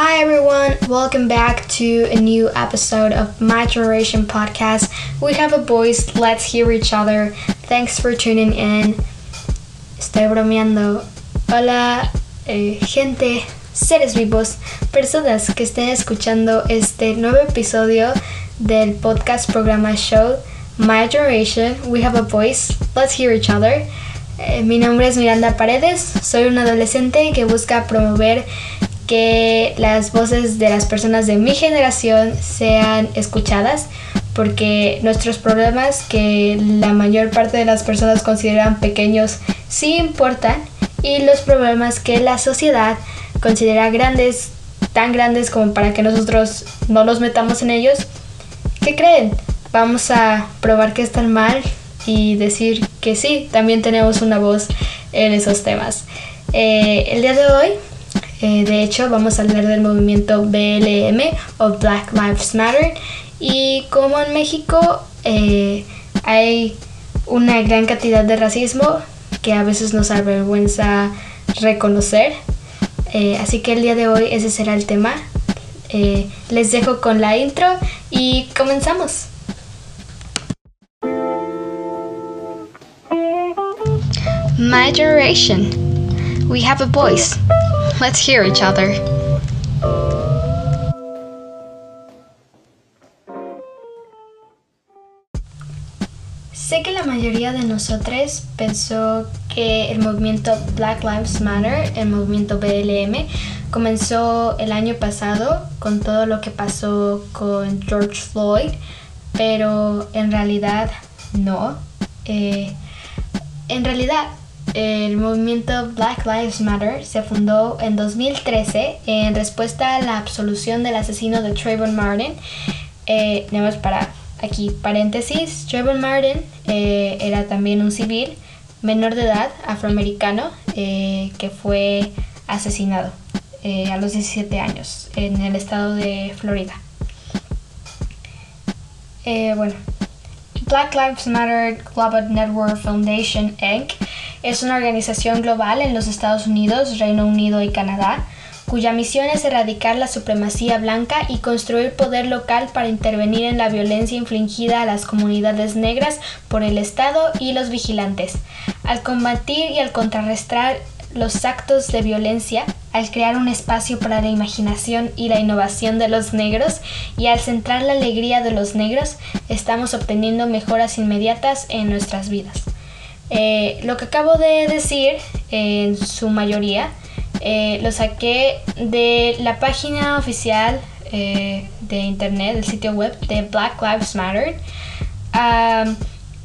Hi everyone, welcome back to a new episode of My Generation podcast. We have a voice, let's hear each other. Thanks for tuning in. Estoy bromeando. Hola, eh, gente, seres vivos, personas que estén escuchando este nuevo episodio del podcast programa show My Generation. We have a voice, let's hear each other. Eh, mi nombre es Miranda Paredes, soy una adolescente que busca promover que las voces de las personas de mi generación sean escuchadas, porque nuestros problemas que la mayor parte de las personas consideran pequeños sí importan y los problemas que la sociedad considera grandes, tan grandes como para que nosotros no nos metamos en ellos, ¿qué creen? Vamos a probar que están mal y decir que sí, también tenemos una voz en esos temas. Eh, el día de hoy eh, de hecho, vamos a hablar del movimiento BLM o Black Lives Matter y como en México eh, hay una gran cantidad de racismo que a veces nos avergüenza reconocer. Eh, así que el día de hoy ese será el tema. les dejo con la intro y comenzamos. My generation. We have a voice. Let's hear each other. Sé que la mayoría de nosotros pensó que el movimiento Black Lives Matter, el movimiento BLM, comenzó el año pasado con todo lo que pasó con George Floyd, pero en realidad no. Eh, en realidad el movimiento Black Lives Matter se fundó en 2013 en respuesta a la absolución del asesino de Trayvon Martin. Eh, para aquí paréntesis, Trayvon Martin eh, era también un civil menor de edad afroamericano eh, que fue asesinado eh, a los 17 años en el estado de Florida. bueno, Black Lives Matter Global Network Foundation Inc. es una organización global en los Estados Unidos, Reino Unido y Canadá, cuya misión es erradicar la supremacía blanca y construir poder local para intervenir en la violencia infligida a las comunidades negras por el Estado y los vigilantes. Al combatir y al contrarrestar los actos de violencia, al crear un espacio para la imaginación y la innovación de los negros y al centrar la alegría de los negros, estamos obteniendo mejoras inmediatas en nuestras vidas. Eh, lo que acabo de decir, en su mayoría, eh, lo saqué de la página oficial eh, de internet, del sitio web de Black Lives Matter.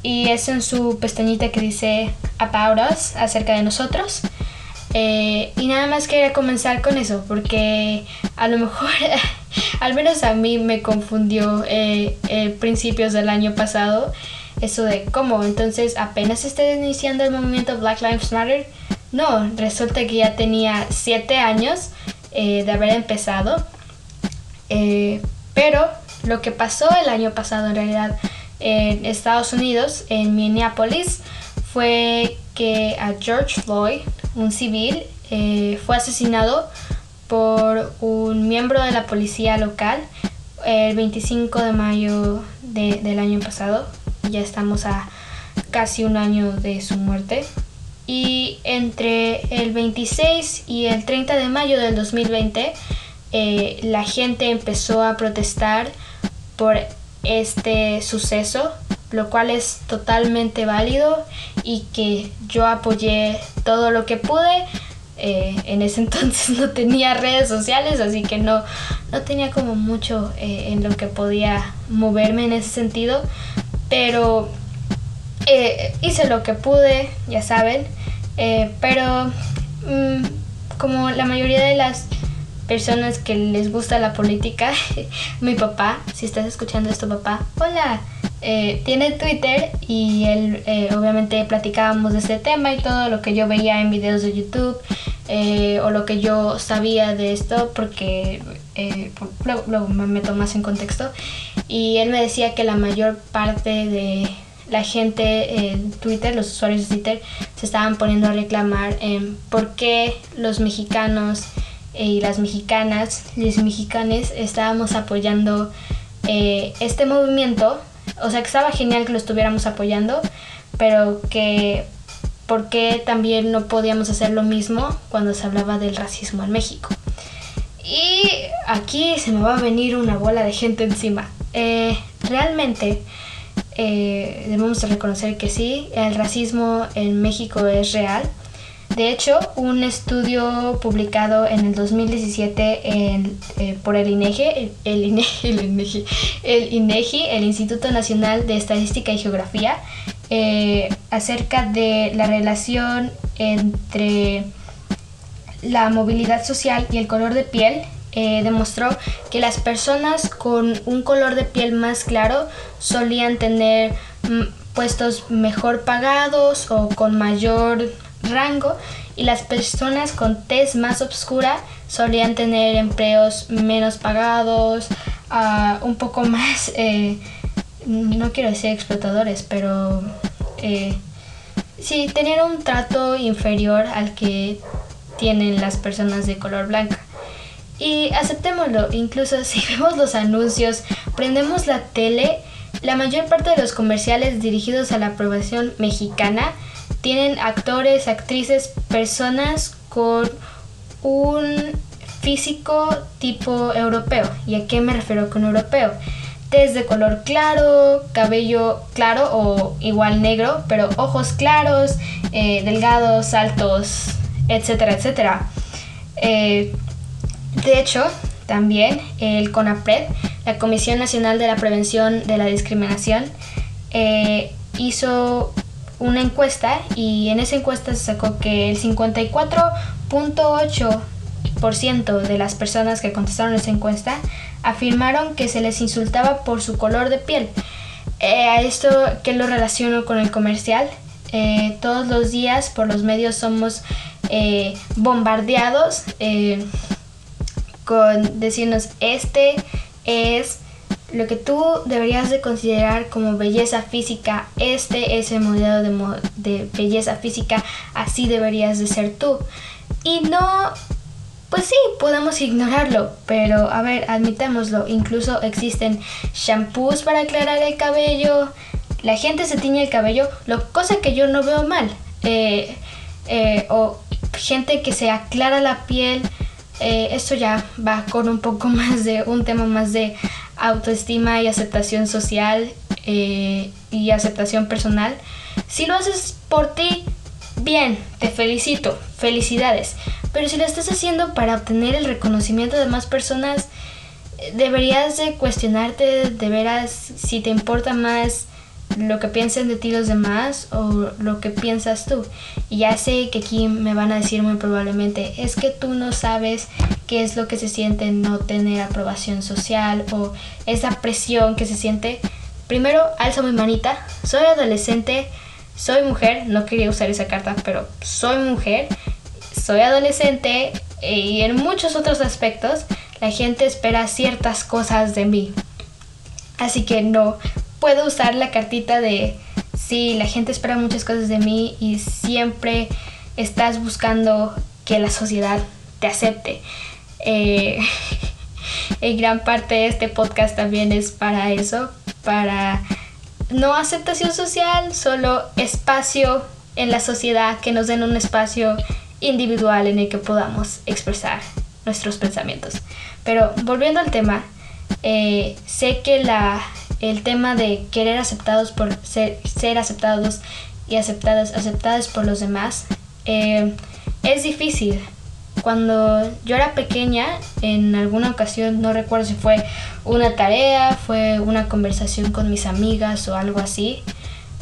y es en su pestañita que dice About Us, acerca de nosotros. Y nada más quería comenzar con eso, porque a lo mejor, al menos a mí me confundió eh, eh, principios del año pasado eso de cómo, entonces apenas está iniciando el movimiento Black Lives Matter. No, resulta que ya tenía siete años de haber empezado. pero lo que pasó el año pasado en realidad en Estados Unidos, en Minneapolis, fue que a George Floyd, un civil, eh, fue asesinado por un miembro de la policía local el 25 de mayo del año pasado. Ya estamos a casi un año de su muerte. Y entre el 26 y el 30 de mayo del 2020, eh, la gente empezó a protestar por este suceso lo cual es totalmente válido y que yo apoyé todo lo que pude. Eh, en ese entonces no tenía redes sociales, así que no, no tenía como mucho eh, en lo que podía moverme en ese sentido, pero eh, hice lo que pude, ya saben, pero mm, como la mayoría de las personas que les gusta la política, mi papá, si estás escuchando esto papá, hola, eh, tiene Twitter y él eh, obviamente platicábamos de este tema y todo lo que yo veía en videos de YouTube eh, o lo que yo sabía de esto porque luego, me meto más en contexto y él me decía que la mayor parte de la gente en Twitter, los usuarios de Twitter, se estaban poniendo a reclamar por qué los mexicanos y las mexicanas, los mexicanes, estábamos apoyando este movimiento. O sea, que estaba genial que lo estuviéramos apoyando, pero que por qué también no podíamos hacer lo mismo cuando se hablaba del racismo en México. Y aquí se me va a venir una bola de gente encima. Eh, realmente eh, debemos reconocer que sí, el racismo en México es real. De hecho, un estudio publicado en el 2017 eh, por el INEGI, el, INEGI, el, INEGI, el INEGI, el Instituto Nacional de Estadística y Geografía, acerca de la relación entre la movilidad social y el color de piel, eh, demostró que las personas con un color de piel más claro solían tener mm, puestos mejor pagados o con mayor rango y las personas con tez más oscura solían tener empleos menos pagados, ah, un poco más eh, no quiero decir explotadores, pero eh, sí, tenían un trato inferior al que tienen las personas de color blanca. Y aceptémoslo, incluso si vemos los anuncios, prendemos la tele, la mayor parte de los comerciales dirigidos a la aprobación mexicana tienen actores, actrices, personas con un físico tipo europeo. ¿Y a qué me refiero con europeo? de color claro, cabello claro o igual negro, pero ojos claros, eh, delgados, altos, etcétera, etcétera. Eh, de hecho, también el CONAPRED, la Comisión Nacional de la Prevención de la Discriminación, eh, hizo una encuesta y en esa encuesta se sacó que el 54.8 de las personas que contestaron esa encuesta afirmaron que se les insultaba por su color de piel. Eh, a esto que lo relaciono con el comercial, eh, todos los días por los medios somos bombardeados con decirnos este es lo que tú deberías de considerar como belleza física, este es el modelo de, de belleza física, así deberías de ser tú. Y no pues sí, podemos ignorarlo, pero a ver, admitámoslo, incluso existen shampoos para aclarar el cabello, la gente se tiñe el cabello, lo, cosa que yo no veo mal, eh, eh, o gente que se aclara la piel, eh, esto ya va con un poco más de un tema más de autoestima y aceptación social y aceptación personal. Si lo haces por ti, bien, te felicito, felicidades. Pero si lo estás haciendo para obtener el reconocimiento de más personas, deberías de cuestionarte de veras si te importa más lo que piensen de ti los demás o lo que piensas tú. Y ya sé que aquí me van a decir muy probablemente, es que tú no sabes qué es lo que se siente no tener aprobación social o esa presión que se siente. Primero, alzo mi manita, soy adolescente, soy mujer, no quería usar esa carta, pero soy mujer soy adolescente eh, y en muchos otros aspectos la gente espera ciertas cosas de mí. Así que no puedo usar la cartita de sí, la gente espera muchas cosas de mí y siempre estás buscando que la sociedad te acepte. Eh, en gran parte de este podcast también es para eso, para no aceptación social, solo espacio en la sociedad, que nos den un espacio individual en el que podamos expresar nuestros pensamientos. Pero volviendo al tema, eh, sé que la, el tema de querer aceptados por ser, ser aceptados y aceptadas, aceptadas por los demás eh, es difícil. Cuando yo era pequeña, en alguna ocasión, no recuerdo si fue una tarea, fue una conversación con mis amigas o algo así,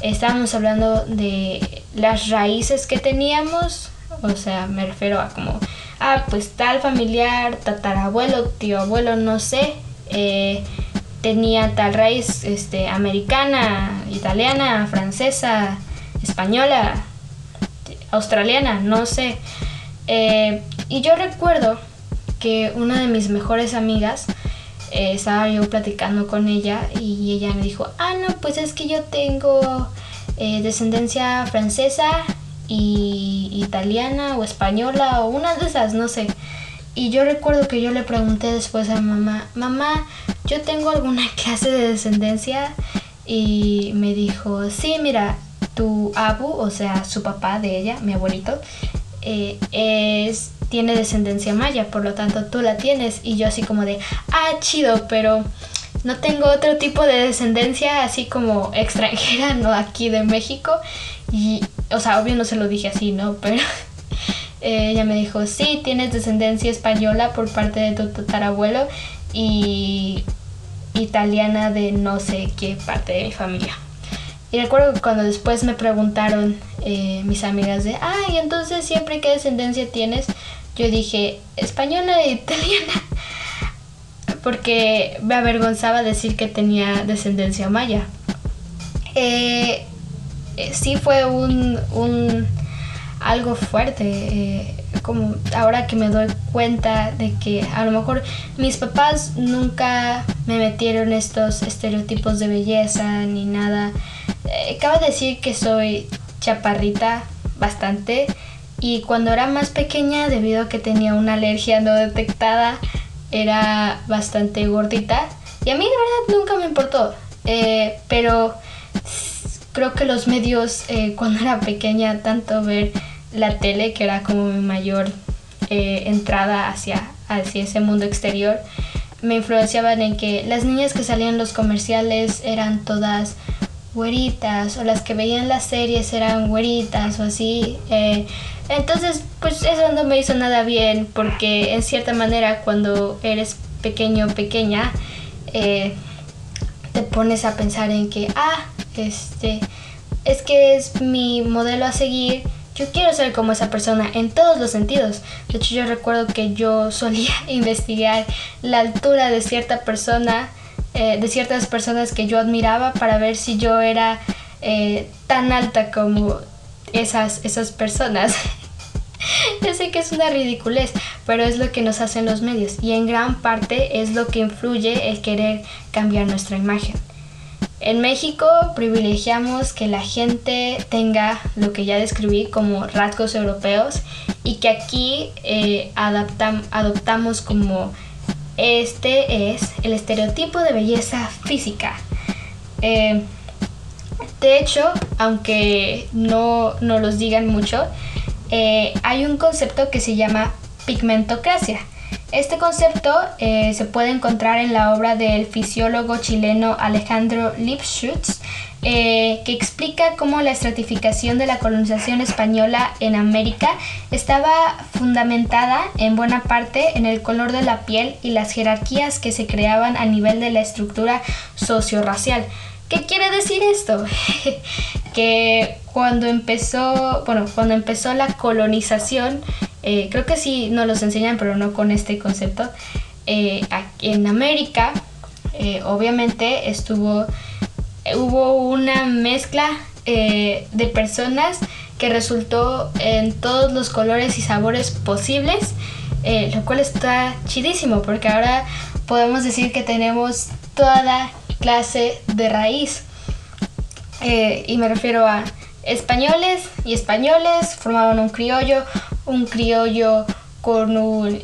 estábamos hablando de las raíces que teníamos o sea, me refiero a como, ah, pues tal familiar, tatarabuelo, tío abuelo, no sé, eh, tenía tal raíz este, americana, italiana, francesa, española, australiana, no sé. Eh, y yo recuerdo que una de mis mejores amigas, eh, estaba yo platicando con ella y ella me dijo, ah, no, pues es que yo tengo descendencia francesa, y italiana o española o una de esas, no sé. y yo recuerdo que yo le pregunté después a mamá, mamá, ¿yo tengo alguna clase de descendencia? Y me dijo, sí, mira, tu abu, o sea, su papá de ella, mi abuelito, eh, es, tiene descendencia maya, por lo tanto tú la tienes. Y yo así como de, ah, chido, pero no tengo otro tipo de descendencia así como extranjera, no aquí de México. Y, o sea, obvio no se lo dije así, ¿no? Pero ella me dijo, sí, tienes descendencia española por parte de tu tatarabuelo y italiana de no sé qué parte de mi familia. Y recuerdo que cuando después me preguntaron eh, mis amigas de, ay, entonces siempre qué descendencia tienes, yo dije, española e italiana. Porque me avergonzaba decir que tenía descendencia maya. Eh, eh, sí fue un, un algo fuerte. Eh, como ahora que me doy cuenta de que a lo mejor mis papás nunca me metieron estos estereotipos de belleza ni nada. Eh, cabe decir que soy chaparrita bastante y cuando era más pequeña debido a que tenía una alergia no detectada era bastante gordita y a mí de verdad nunca me importó. Eh, pero creo que los medios cuando era pequeña tanto ver la tele, que era como mi mayor eh, entrada hacia, hacia ese mundo exterior, me influenciaban en que las niñas que salían los comerciales eran todas güeritas o las que veían las series eran güeritas o así. Eh, entonces, pues eso no me hizo nada bien porque en cierta manera cuando eres pequeño pequeña, eh, te pones a pensar en que, ah, este, es que es mi modelo a seguir yo quiero ser como esa persona en todos los sentidos. De hecho, yo recuerdo que yo solía investigar la altura de cierta persona, eh, de ciertas personas que yo admiraba para ver si yo era eh, tan alta como esas, esas personas. yo sé que es una ridiculez, pero es lo que nos hacen los medios y en gran parte es lo que influye el querer cambiar nuestra imagen. En México privilegiamos que la gente tenga lo que ya describí como rasgos europeos y que aquí eh, adoptamos como este es el estereotipo de belleza física. Eh, de hecho, aunque no nos los digan mucho, eh, hay un concepto que se llama pigmentocracia este concepto eh, se puede encontrar en la obra del fisiólogo chileno Alejandro Lipschutz, eh, que explica cómo la estratificación de la colonización española en América estaba fundamentada en buena parte en el color de la piel y las jerarquías que se creaban a nivel de la estructura socio-racial. ¿Qué quiere decir esto? que cuando empezó, bueno, cuando empezó la colonización, eh, creo que sí nos los enseñan, pero no con este concepto. Eh, en América, eh, obviamente, estuvo, hubo una mezcla de personas que resultó en todos los colores y sabores posibles, lo cual está chidísimo, porque ahora podemos decir que tenemos toda clase de raíz. y me refiero a españoles y españoles formaban un criollo, un criollo con un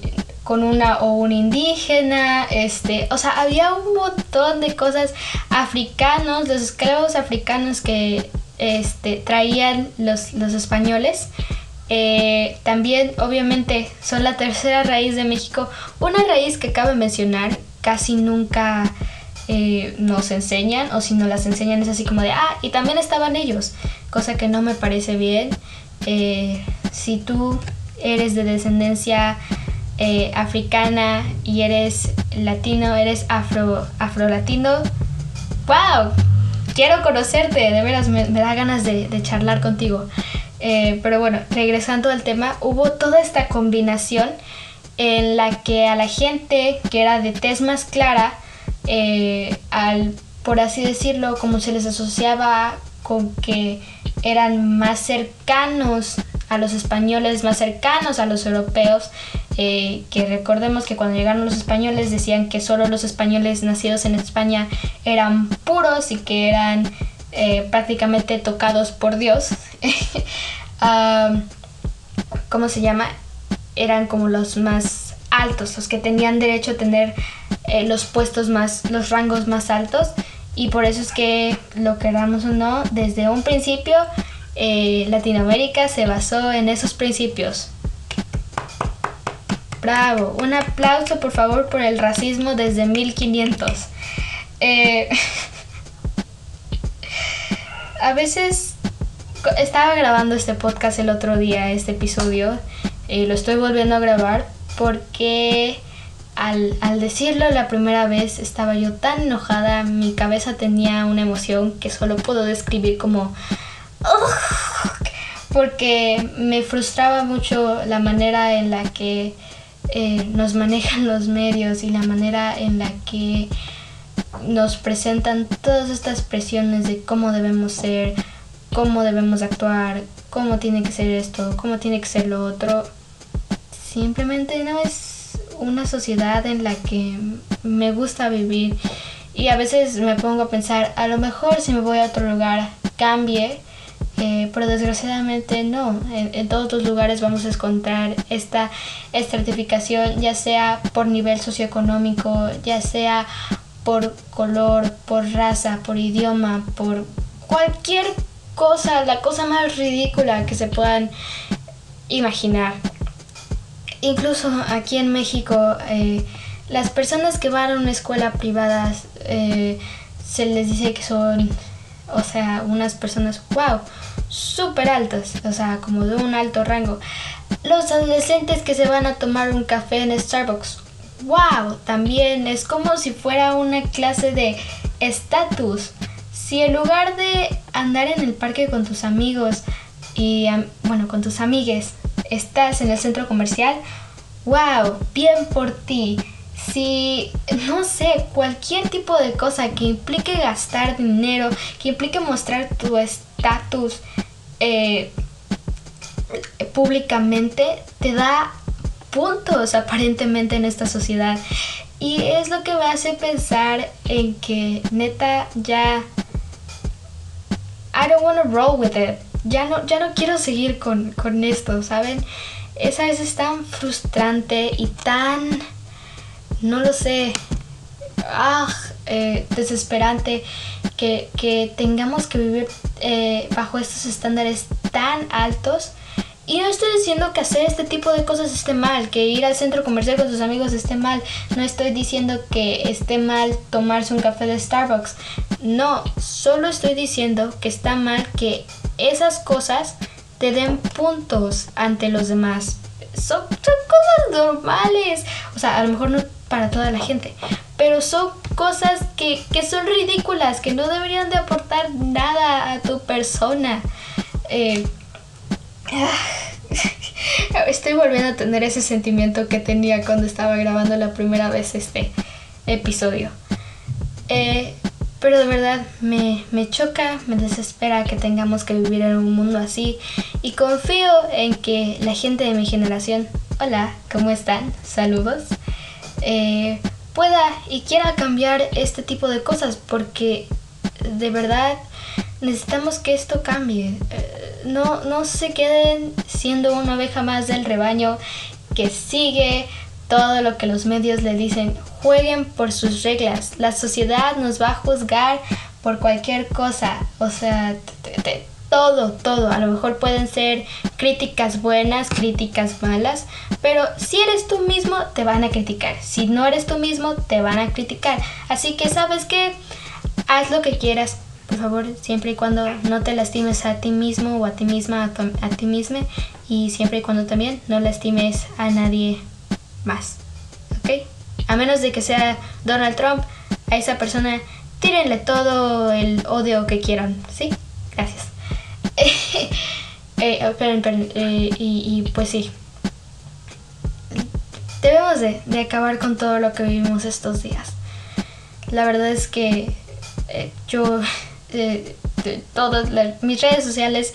con una o un indígena, este, o sea, había un montón de cosas africanos, los esclavos africanos que este, traían los, los españoles. Eh, también, obviamente, son la tercera raíz de México. Una raíz que cabe mencionar, casi nunca eh, nos enseñan, o si no las enseñan es así como de, ah, y también estaban ellos, cosa que no me parece bien. Eh, si tú eres de descendencia eh, africana y eres latino, eres afro, afro-latino, ¡wow! Quiero conocerte, de veras me, da ganas de, charlar contigo. Eh, pero bueno, regresando al tema, hubo toda esta combinación en la que a la gente que era de tez más clara, eh, al, por así decirlo, como se les asociaba con que eran más cercanos a los españoles más cercanos a los europeos, eh, que recordemos que cuando llegaron los españoles decían que solo los españoles nacidos en España eran puros y que eran eh, prácticamente tocados por Dios. ¿Cómo se llama? Eran como los más altos, los que tenían derecho a tener eh, los puestos más, los rangos más altos. Y por eso es que, lo queramos o no, desde un principio eh, Latinoamérica se basó en esos principios. Bravo, un aplauso por favor por el racismo desde 1500. Eh, a veces estaba grabando este podcast el otro día, este episodio, eh, lo estoy volviendo a grabar porque al, decirlo la primera vez estaba yo tan enojada, mi cabeza tenía una emoción que solo puedo describir como... porque me frustraba mucho la manera en la que eh, nos manejan los medios y la manera en la que nos presentan todas estas presiones de cómo debemos ser, cómo debemos actuar, cómo tiene que ser esto, cómo tiene que ser lo otro. Simplemente no es una sociedad en la que me gusta vivir y a veces me pongo a pensar, a lo mejor si me voy a otro lugar cambie, eh, pero desgraciadamente no. En, todos los lugares vamos a encontrar esta estratificación, ya sea por nivel socioeconómico, ya sea por color, por raza, por idioma, por cualquier cosa, la cosa más ridícula que se puedan imaginar. Incluso aquí en México, eh, las personas que van a una escuela privada eh, se les dice que son, o sea, unas personas, wow, súper altas, o sea, como de un alto rango. Los adolescentes que se van a tomar un café en Starbucks, wow, también es como si fuera una clase de estatus. Si en lugar de andar en el parque con tus amigos y, bueno, con tus amigues, estás en el centro comercial, wow, bien por ti. Si, no sé, cualquier tipo de cosa que implique gastar dinero, que implique mostrar tu estatus eh, públicamente, te da puntos aparentemente en esta sociedad. Y es lo que me hace pensar en que neta ya I don't want to roll with it. Ya no, ya no quiero seguir con, esto, ¿saben? Esa es tan frustrante y tan, no lo sé, ah, eh, desesperante que, tengamos que vivir eh, bajo estos estándares tan altos y no estoy diciendo que hacer este tipo de cosas esté mal, que ir al centro comercial con tus amigos esté mal. No estoy diciendo que esté mal tomarse un café de Starbucks. No, solo estoy diciendo que está mal que esas cosas te den puntos ante los demás. Son, cosas normales. O sea, a lo mejor no para toda la gente. Pero son cosas que, que son ridículas, que no deberían de aportar nada a tu persona. Eh, Estoy volviendo a tener ese sentimiento que tenía cuando estaba grabando la primera vez este episodio. Eh, pero de verdad me, me, choca, me desespera que tengamos que vivir en un mundo así y confío en que la gente de mi generación, hola, ¿cómo están? Saludos, eh, pueda y quiera cambiar este tipo de cosas porque de verdad necesitamos que esto cambie. Eh, no, no se queden siendo una oveja más del rebaño que sigue todo lo que los medios le dicen. Jueguen por sus reglas. La sociedad nos va a juzgar por cualquier cosa. O sea, todo, todo. A lo mejor pueden ser críticas buenas, críticas malas, pero si eres tú mismo, te van a criticar. Si no eres tú mismo, te van a criticar. Así que sabes que haz lo que quieras, por favor, siempre y cuando no te lastimes a ti mismo o a ti misma, a, ti misma, y siempre y cuando también no lastimes a nadie más. ¿Ok? A menos de que sea Donald Trump, a esa persona tírenle todo el odio que quieran, ¿sí? Gracias. Eh, esperen, esperen, eh, y, pues sí. Debemos de, de acabar con todo lo que vivimos estos días. La verdad es que eh, yo de, todas mis redes sociales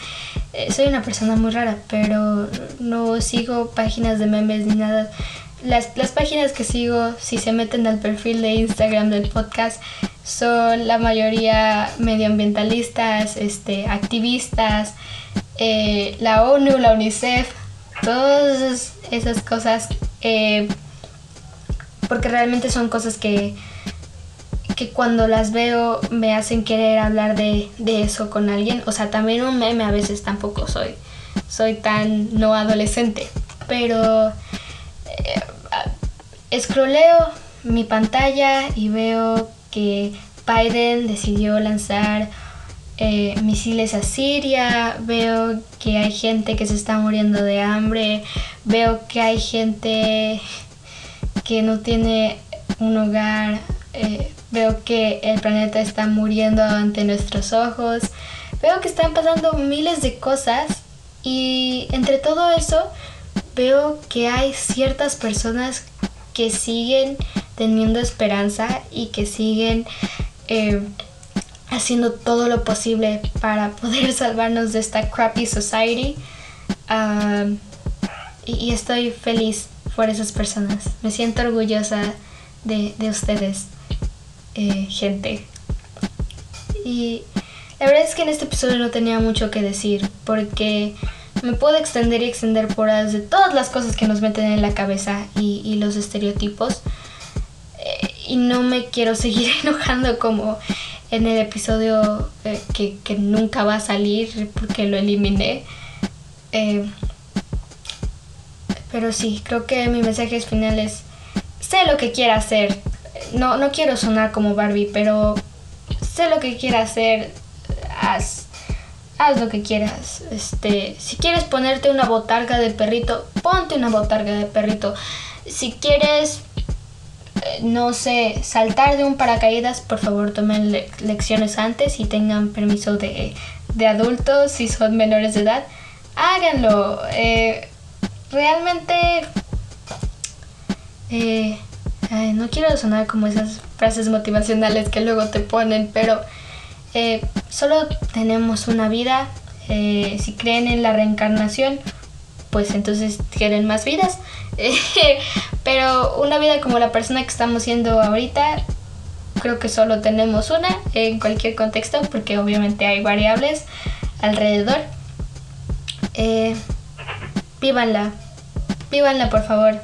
eh, soy una persona muy rara, pero no sigo páginas de memes ni nada. Las, las, páginas que sigo, si se meten al perfil de Instagram del podcast, son la mayoría medioambientalistas, este, activistas, eh, la ONU, la UNICEF, todas esas cosas. Eh, porque realmente son cosas que, que cuando las veo me hacen querer hablar de, eso con alguien. O sea, también un meme a veces tampoco soy, soy tan no adolescente, pero eh, mi pantalla y veo que Biden decidió lanzar eh, misiles a Siria, veo que hay gente que se está muriendo de hambre, veo que hay gente que no tiene un hogar, eh, veo que el planeta está muriendo ante nuestros ojos, veo que están pasando miles de cosas y entre todo eso veo que hay ciertas personas que siguen teniendo esperanza y que siguen eh, haciendo todo lo posible para poder salvarnos de esta crappy society. y, estoy feliz por esas personas. Me siento orgullosa de, ustedes, eh, gente. Y la verdad es que en este episodio no tenía mucho que decir porque me puedo extender y extender por de todas las cosas que nos meten en la cabeza y, los estereotipos. Eh, y no me quiero seguir enojando como en el episodio eh, que, nunca va a salir porque lo eliminé. Eh, pero sí, creo que mi mensaje final es, sé lo que quiera hacer. No, no quiero sonar como Barbie, pero sé lo que quiera hacer. Haz, haz lo que quieras. Este, si quieres ponerte una botarga de perrito, ponte una botarga de perrito. Si quieres, no sé, saltar de un paracaídas, por favor tomen lecciones antes y tengan permiso de, de adultos si son menores de edad. Háganlo. Eh, realmente eh, no quiero sonar como esas frases motivacionales que luego te ponen, pero eh, solo tenemos una vida. Si creen en la reencarnación, pues entonces quieren más vidas. pero una vida como la persona que estamos siendo ahorita, creo que solo tenemos una en cualquier contexto, porque obviamente hay variables alrededor. vívanla, vívanla por favor.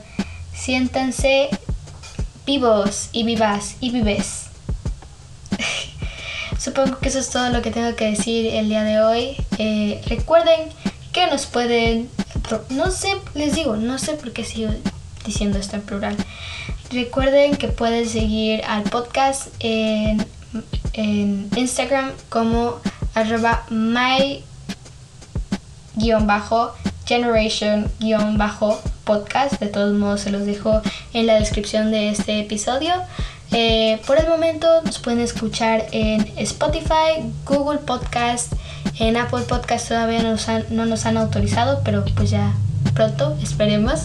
Siéntanse vivos y vivas y vives. Supongo que eso es todo lo que tengo que decir el día de hoy. Eh, recuerden que nos pueden... No sé, les digo, no sé por qué sigo diciendo esto en plural. Recuerden que pueden seguir al podcast en, en Instagram como arroba my generation-podcast. De todos modos se los dejo en la descripción de este episodio. Eh, por el momento nos pueden escuchar en Spotify, Google Podcast, en Apple Podcast todavía no nos han, no nos han autorizado, pero pues ya pronto, esperemos.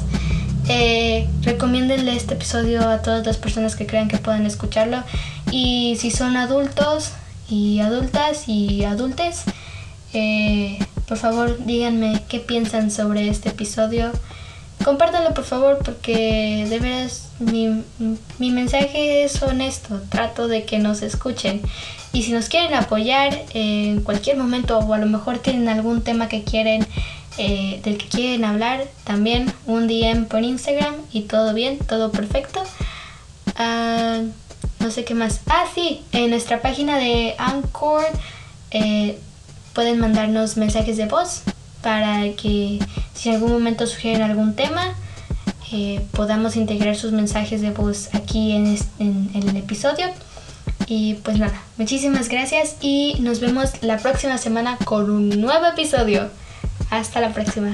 Eh, recomiéndenle este episodio a todas las personas que crean que puedan escucharlo. Y si son adultos y adultas y adultes, eh, por favor, díganme qué piensan sobre este episodio. Compártanlo por favor porque de veras mi, mensaje es honesto. Trato de que nos escuchen. Y si nos quieren apoyar en cualquier momento o a lo mejor tienen algún tema que quieren, eh, del que quieren hablar, también un DM por Instagram y todo bien, todo perfecto. Ah, no sé qué más. Ah, sí, en nuestra página de Anchor. Eh, pueden mandarnos mensajes de voz para que si en algún momento sugieren algún tema, eh, podamos integrar sus mensajes de voz aquí en, en el episodio. Y pues nada, muchísimas gracias y nos vemos la próxima semana con un nuevo episodio. Hasta la próxima.